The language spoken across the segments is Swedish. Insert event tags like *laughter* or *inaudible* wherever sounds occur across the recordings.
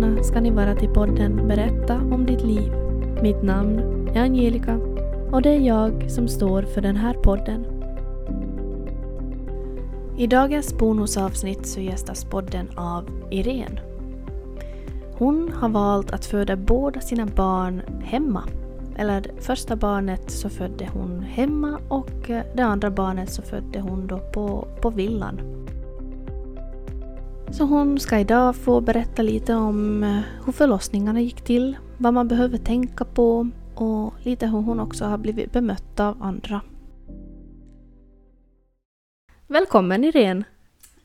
välkomna ska ni vara till podden Berätta om ditt liv. Mitt namn är Angelica och det är jag som står för den här podden. I dagens bonusavsnitt så gästas podden av Irene. Hon har valt att föda båda sina barn hemma. Eller första barnet så födde hon hemma och det andra barnet så födde hon då på, på villan. Så hon ska idag få berätta lite om eh, hur förlossningarna gick till, vad man behöver tänka på och lite hur hon också har blivit bemött av andra. Välkommen Irene!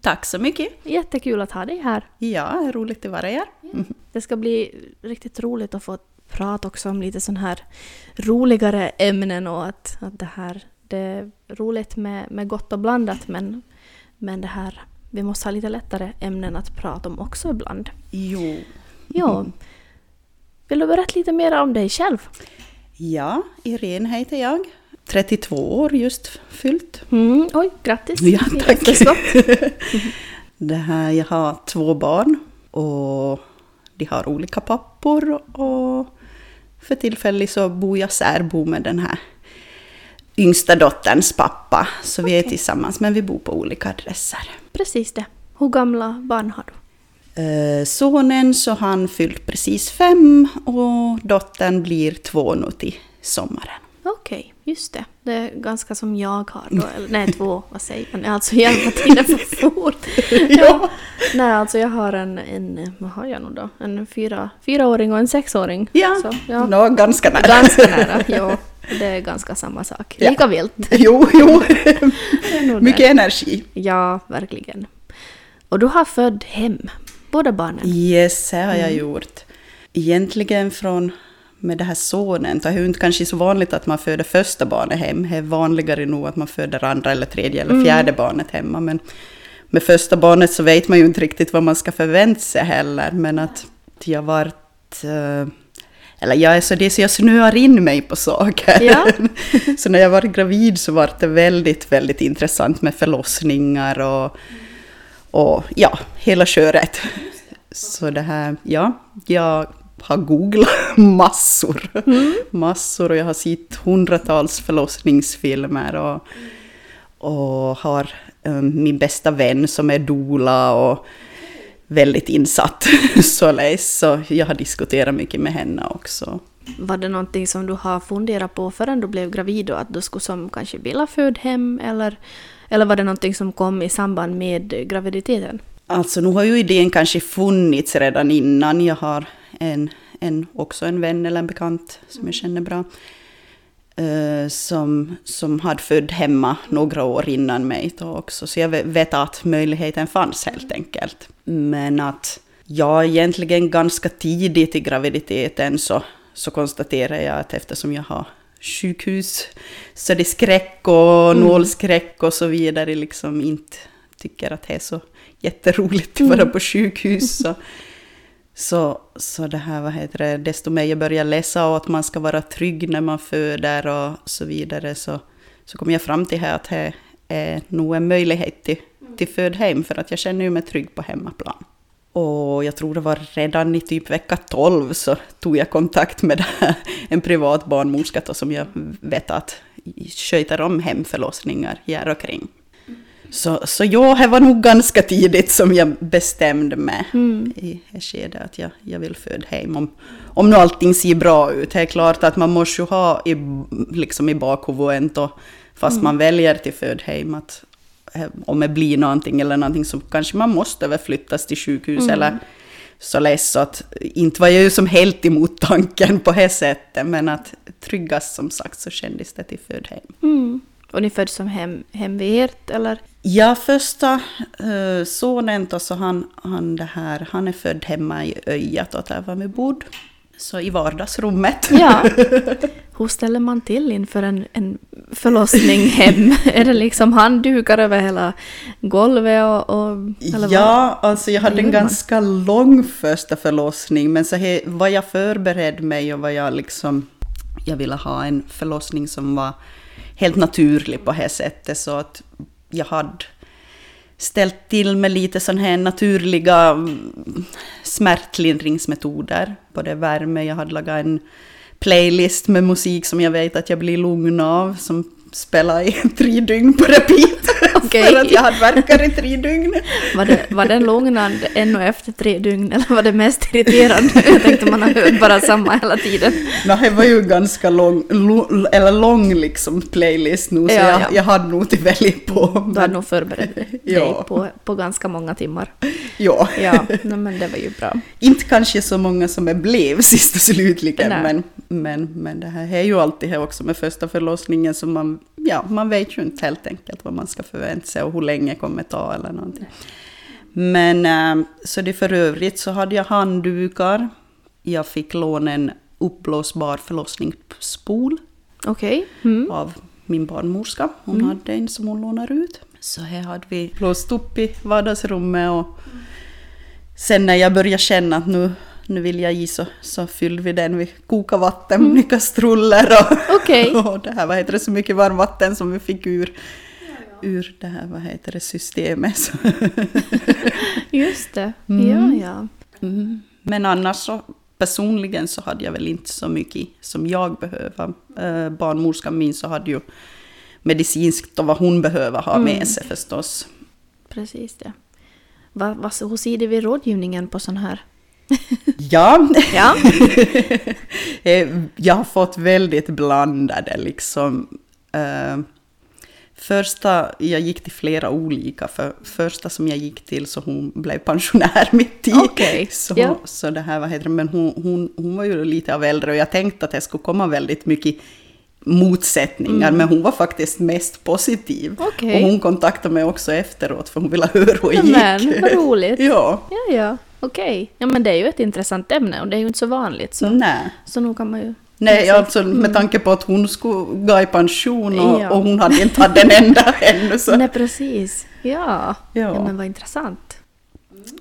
Tack så mycket! Jättekul att ha dig här. Ja, roligt att vara här. Det ska bli riktigt roligt att få prata också om lite sån här roligare ämnen och att, att det här det är roligt med, med gott och blandat men, men det här vi måste ha lite lättare ämnen att prata om också ibland. Jo. Ja. Vill du berätta lite mer om dig själv? Ja, Irene heter jag. 32 år just fyllt. Mm, oj, grattis! Ja, tack. *laughs* Det här, jag har två barn och de har olika pappor och för tillfället så bor jag särbo med den här yngsta dotterns pappa. Så vi är tillsammans men vi bor på olika adresser. Precis det. Hur gamla barn har du? Eh, Sonen så han fyllt precis fem och dottern blir två nu till sommaren. Okej, just det. Det är ganska som jag har då. Eller, nej, *laughs* två, vad säger man? Alltså hela tiden för fort. ja. *laughs* Nej, alltså jag har en, en, vad har jag nu då? En fyra, fyraåring och en sexåring. Ja, Så, ja. Nå, ganska nära. Ganska nära, *laughs* ja. Det är ganska samma sak. Ja. Lika vilt. *laughs* Jo, jo. *laughs* Är det. Mycket energi. Ja, verkligen. Och du har född hem, båda barnen. Yes, det har jag gjort. Egentligen från med det här sonen, är det ju inte kanske så vanligt att man föder första barnet hem. Det är vanligare nog att man föder andra eller tredje eller fjärde barnet hemma. Men med första barnet så vet man ju inte riktigt vad man ska förvänta sig heller. Men att jag varit... Eller jag är så det så jag snöar in mig på saker. Ja. *laughs* så när jag var gravid så var det väldigt, väldigt intressant med förlossningar och, och ja, hela köret. Så det här, ja, jag har googlat *laughs* massor. Massor och jag har sett hundratals förlossningsfilmer och, och har eh, min bästa vän som är doula och väldigt insatt *laughs* således. Så jag har diskuterat mycket med henne också. Var det någonting som du har funderat på förrän du blev gravid och att du skulle som kanske vilja föda hem eller, eller var det någonting som kom i samband med graviditeten? Alltså nu har ju idén kanske funnits redan innan. Jag har en, en, också en vän eller en bekant som jag känner bra. Eh, som, som hade född hemma några år innan mig då också. Så jag ve- vet att möjligheten fanns helt enkelt. Men att jag egentligen ganska tidigt i graviditeten så, så konstaterar jag att eftersom jag har sjukhus så det är skräck och nålskräck och så vidare liksom inte tycker att det är så jätteroligt att vara på sjukhus. Så, *laughs* så, så det här, vad heter det, desto mer jag börjar läsa och att man ska vara trygg när man föder och så vidare så, så kom jag fram till här att det är nog en möjlighet till, till födhem för att jag känner mig trygg på hemmaplan. Och jag tror det var redan i typ vecka 12 så tog jag kontakt med *laughs* en privat barnmorska då som jag vet att sköter om hemförlossningar här och kring. Så, så ja, det var nog ganska tidigt som jag bestämde mig i det skedet att jag, jag vill föda hem. Om, om nu allting ser bra ut. Det är klart att man måste ju ha i, liksom i bakhuvudet fast man väljer till födhem att eh, om det blir någonting eller någonting så kanske man måste överflyttas till sjukhus eller så läs så att inte var jag ju som helt emot tanken på det sättet men att tryggast som sagt så kändes det till födhem. Mm. Och ni föddes som hem, hem vid ert eller? Ja, första uh, sonen då, så han, han, det här, han är född hemma i Öjat och där var vi bodde. Så i vardagsrummet. Ja. *laughs* Hur ställer man till inför en, en förlossning hem? *laughs* Är det liksom handdukar över hela golvet och... och eller vad? Ja, alltså jag hade vad en ganska lång första förlossning, men så he, var jag förberedd mig och var jag liksom... Jag ville ha en förlossning som var helt naturlig på det sättet, så att jag hade ställt till med lite sådana här naturliga mm, smärtlindringsmetoder. Både värme, jag hade lagat en playlist med musik som jag vet att jag blir lugn av, som spelar i *laughs* tre dygn på repeat. Okej. För att jag hade verkar i tre dygn. Var, det, var den lugnande ännu efter tre dygn eller var det mest irriterande? Jag tänkte man har hört bara samma hela tiden. Nej, det var ju ganska lång, lo, eller lång liksom playlist nu, så Ja, jag, ja. jag hade nog till välja på. Du hade nog förberett dig *laughs* Ja. på, på ganska många timmar. Ja. Ja, nej, men det var ju bra. Inte kanske så många som det blev *laughs* sist och slutligen, Nej. men, men, men det här är ju alltid här också med första förlossningen, så man, ja, man vet ju inte helt enkelt vad man ska förvänta sig och hur länge kommer ta eller någonting. Men äh, så det för övrigt så hade jag handdukar, jag fick låna en uppblåsbar förlossningsspol Okej. Mm. av min barnmorska. Hon hade en som hon lånar ut. Så här hade vi blåst upp i vardagsrummet och sen när jag började känna att nu, nu vill jag i så, så fyllde vi den. Vi kokade vatten i kastruller och, Okej. *laughs* och det här, vad heter det, så mycket varmvatten som vi fick ur, ur det här, vad heter det, systemet. *laughs* Just det. Mm. Ja, ja. Mm. Men annars så personligen så hade jag väl inte så mycket som jag behöver. Eh, barnmorskan min så hade ju medicinskt och vad hon behöver ha med Mm. sig förstås. Precis det. Va, va, hur ser det vid rådgivningen på sån här? Ja, Ja. *laughs* Eh, jag har fått väldigt blandade liksom. Eh, första, jag gick till flera olika, för första som jag gick till så hon blev pensionär *laughs* mitt i. Okej, Så, ja. så det här, vad heter det, men hon, hon, hon var ju lite av äldre och jag tänkte att det skulle komma väldigt mycket motsättningar, men hon var faktiskt mest positiv. Mm. Okej. Och hon kontaktade mig också efteråt för hon ville höra hur det Men, gick. vad roligt. *laughs* ja. Ja, ja. Okej. Ja, men det är ju ett intressant ämne och det är ju inte så vanligt. Så, Nej. så nog kan man ju... Nej, alltså med tanke på att hon skulle gå i pension och, Ja. och hon hade inte haft en enda *laughs* ännu. Så. Nej, precis. Ja. Ja. ja. men vad intressant.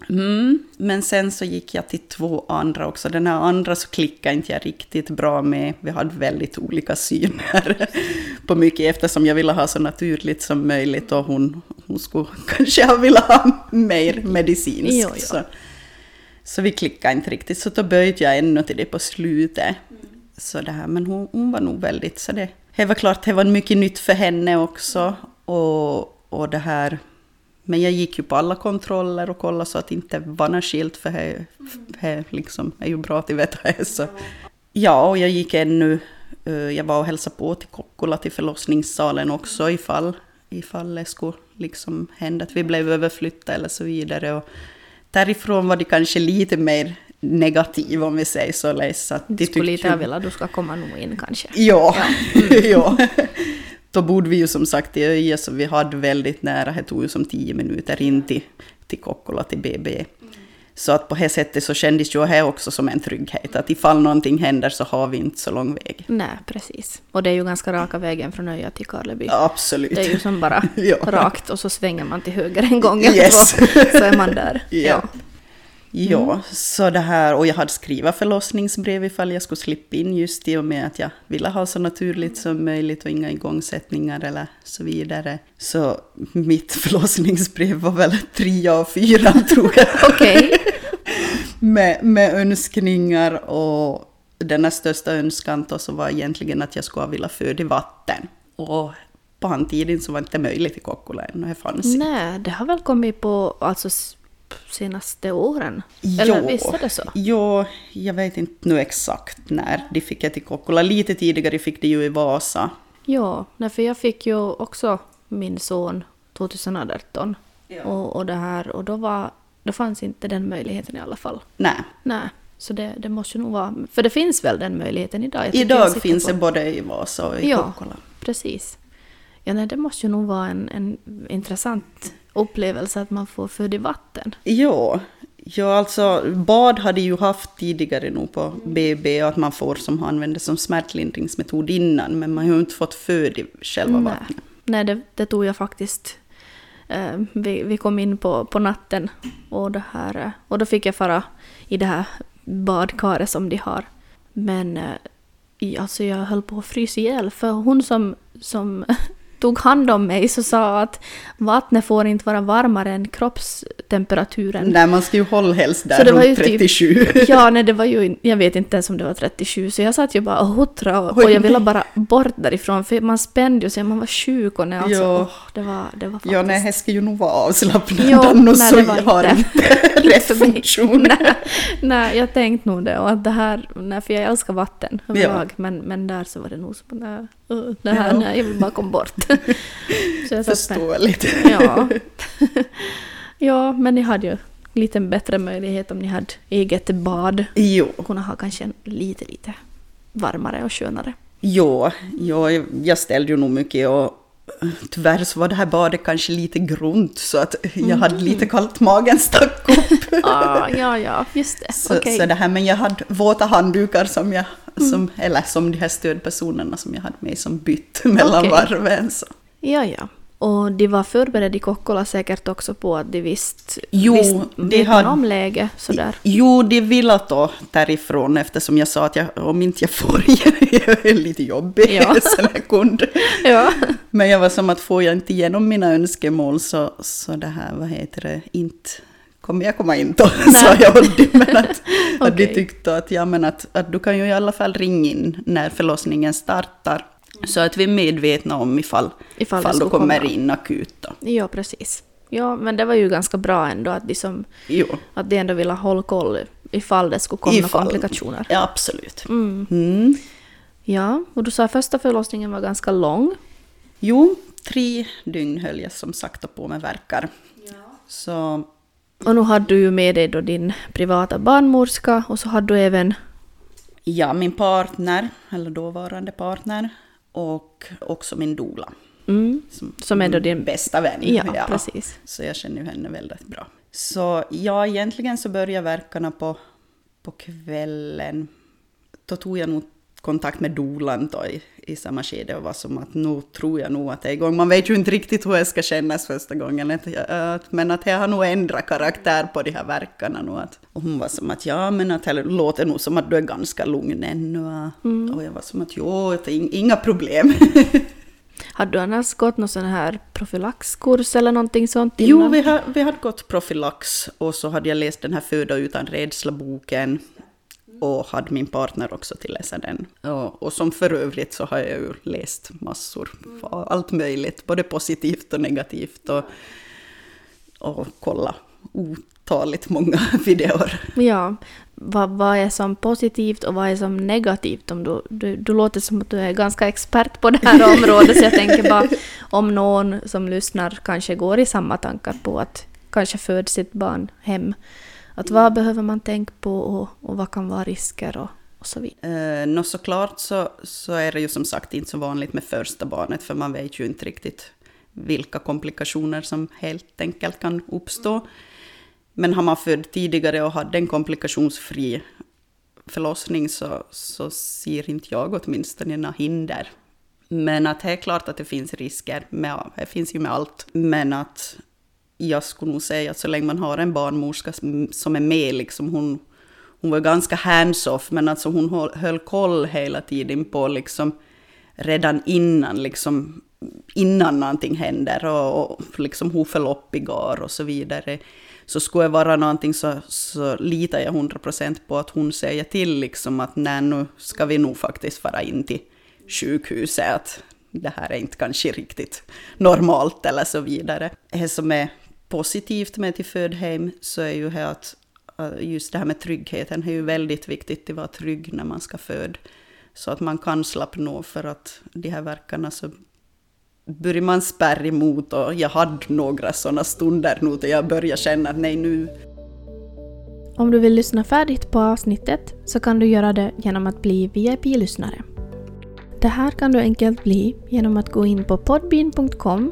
Mm. Men sen så gick jag till två andra också. Den här andra så klickade inte jag riktigt bra med. Vi hade väldigt olika syner *laughs* på mycket eftersom jag ville ha så naturligt som möjligt och hon, hon skulle *laughs* kanske ha velat ha mer medicinskt. Jo, jo. Så, så vi klickade inte riktigt. Så då böjde jag ännu till det på slutet. Så det här, men hon, hon var nog väldigt så det. Det var klart, det var mycket nytt för henne också. Och, och det här, men jag gick ju på alla kontroller och kollade så att det inte var något skilt för det, det liksom är ju bra att veta det. Så. Ja, och jag gick ännu, eh, jag var och hälsade på till Kokkola till förlossningssalen också ifall, ifall det skulle liksom hända att vi blev överflyttade eller så vidare. Och därifrån var det kanske lite mer negativ om vi säger så. Läs, att de skulle lite ha velat du ska komma nog in kanske. Ja, ja. *laughs* Då bodde vi ju som sagt i Öje, så vi hade väldigt nära, det tog ju som tio minuter in till, till Kokkola, till BB. Så att på det sättet så kändes ju det också som en trygghet, att ifall någonting händer så har vi inte så lång väg. Nej, precis. Och det är ju ganska raka vägen från Öja till Karleby. Absolut. Det är ju som bara *laughs* Ja. rakt och så svänger man till höger en gång Yes. två, *laughs* så är man där. *laughs* Ja. Ja, så det här, och jag hade skrivit förlossningsbrev ifall jag skulle slippa in just i och med att jag ville ha så naturligt som möjligt och inga igångsättningar eller så vidare. Så mitt *laughs* förlossningsbrev var väl tre av fyra *laughs* tror jag. Okej. med, med önskningar och den största önskan då så var egentligen att jag skulle vilja föda i vatten. Och på han tiden så var det inte möjligt i Kokkola än och det fanns. Nej, det har väl kommit på alltså senaste åren? Eller Jo. visst är det så? Jo, jag vet inte nu exakt när de fick det till Kokkola. Lite tidigare fick de ju i Vasa. Ja, nej, för jag fick ju också min son 2018. Och, och det här, och då var, då fanns inte den möjligheten i alla fall. Nej, Nej, så det, det måste ju nog vara, för det finns väl den möjligheten idag? Idag finns på- det både i Vasa och i Ja. Kokkola. Precis. Ja, nej, det måste ju nog vara en, en intressant upplevelse att man får föda i vatten. Jo, ja, alltså bad hade ju haft tidigare nog på BB och att man får som använder som smärtlindringsmetod innan, men man har ju inte fått föda i själva Nej. vattnet. Nej, det, det tog jag faktiskt. Eh, vi, vi kom in på, på natten och, det här, eh, och då fick jag fara i det här badkaret som de har. Men eh, alltså jag höll på att frysa ihjäl för hon som, som *laughs* tog hand om mig så sa att vattnet får inte vara varmare än kroppstemperaturen. Nej, man ska ju hålla helst där Så det var ju typ- 37. *laughs* Ja, nej det var ju, jag vet inte ens om det var 37, så jag satt ju bara och huttrade och, och jag ville bara bort därifrån för man spände ju sig, man var sjuk och nej, alltså, Ja. åh, det var, det var faktiskt... Ja, nej, här ska ju nog vara avslappnad Jo, *laughs* annars nej, så det var har inte. rätt *laughs* funktion. nej, nej, jag tänkte nog det. Och att det här, nej, för jag älskar vatten överlag, men, men där så var det nog som nej, uh, det här, Ja. nej, jag vill bara komma bort. *laughs* så jag. Förståeligt. Ja. *laughs* ja, men ni hade ju lite bättre möjlighet om ni hade eget bad. Jo, Kunna ha kanske en lite, lite varmare och skönare. jo, jo, jag ställde ju nog mycket och tyvärr så var det här badet kanske lite grunt så att jag hade Mm. lite kallt magen stack upp. *laughs* Ah, ja, ja, just det. Så, Okej. så det här, men jag hade våta handdukar som jag, som, eller som de här stödpersonerna som jag hade med som bytt mellan Okej. varven. Så. Ja, ja. Och de var förberedda i Kokkola säkert också på att de visste Jo, visst, de hade- om läget sådär. Jo, de ville då därifrån eftersom jag sa att jag, om inte jag får, *laughs* jag är lite jobbig Ja. *laughs* som jag kund. Ja. Men jag var som att får jag inte igenom mina önskemål så, så det här, vad heter det, inte kommer jag komma in då, *laughs* sa jag åt dem. Men att, att de tyckte att, ja, men att, att du kan ju i alla fall ringa in när förlossningen startar. Så att vi är medvetna om ifall, Ifall ifall, det kommer komma. in akut. Då. ja, precis. Ja, men det var ju ganska bra ändå att de, som, Jo, att de ändå ville hålla koll ifall det skulle komma Ifall. komplikationer. ja, absolut. Mm. Mm. Ja, och du sa att första förlossningen var ganska lång. Jo, tre dygn höll jag som sagt på med verkar. Så Och nu hade du ju med dig då din privata barnmorska och så hade du även... ja, min partner, eller dåvarande partner, och också min doula. Mm, som är då din... bästa vän. Ja, precis. Så jag känner ju henne väldigt bra. Så ja, egentligen så började verkarna på, på kvällen. Då tog jag nog kontakt med dolan då i, i samma skede och var som att nu tror jag nog att det är igång. Man vet ju inte riktigt hur det ska kännas första gången. Men att jag har nog ändrat karaktär på de här verkarna nu. Att, och hon var som att ja, men att det låter nog som att du är ganska lugn ännu. Mm. Och jag var som att jo, inga problem. *laughs* Hade du annars gått någon sån här profylaxkurs eller någonting sånt Jo, innan? vi, har, vi hade gått profylax och så hade jag läst den här Föda utan rädsla-boken och hade min partner också till läsa den. Och, och som för övrigt så har jag ju läst massor, allt möjligt, både positivt och negativt och, och kolla otaligt många *laughs* videor. Ja, vad, vad är som positivt och vad är som negativt? Om du, du, du låter som att du är ganska expert på det här *laughs* området så jag tänker bara om någon som lyssnar kanske går i samma tankar på att kanske föda sitt barn hem. Att vad behöver man tänka på och, och vad kan vara risker och, och så vidare. Eh, såklart så, så är det ju som sagt inte så vanligt med första barnet för man vet ju inte riktigt vilka komplikationer som helt enkelt kan uppstå. Men har man född tidigare och hade en komplikationsfri förlossning så, så ser inte jag åtminstone några hinder. Men att det är klart att det finns risker, med, det finns ju med allt. Men att jag skulle nog säga att så länge man har en barnmorska som, är med, liksom hon, hon var ganska hands-off, men alltså hon höll, höll koll hela tiden på liksom redan innan, liksom innan någonting händer och, och liksom hur förlopp går och så vidare. Så skulle det vara någonting så, så litar jag 100% på att hon säger till liksom att nej nu ska vi nog faktiskt fara in till sjukhuset, att det här är inte kanske riktigt normalt eller så vidare. Det som är positivt med till Födheim så är ju här att eh, just det här med tryggheten är ju väldigt viktigt att vara trygg när man ska föda. Så att man kan slappna av för att de här verkarna så börjar man spärra emot och jag hade några sådana stunder nu där jag började känna att nej nu Om du vill lyssna färdigt på avsnittet så kan du göra det genom att bli VIP-lyssnare. Det här kan du enkelt bli genom att gå in på podbean.com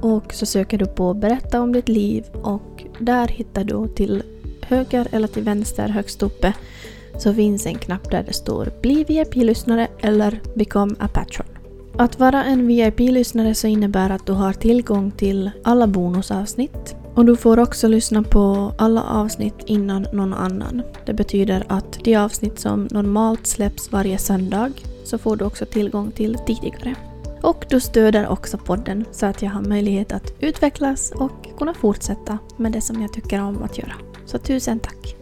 och så söker du på Berätta om ditt liv och där hittar du till höger eller till vänster högst uppe så finns en knapp där det står Bli VIP-lyssnare eller Become a Patron. Att vara en VIP-lyssnare så innebär att du har tillgång till alla bonusavsnitt och du får också lyssna på alla avsnitt innan någon annan. Det betyder att de avsnitt som normalt släpps varje söndag så får du också tillgång till tidigare. Och du stöder också podden så att jag har möjlighet att utvecklas och kunna fortsätta med det som jag tycker om att göra. Så tusen tack!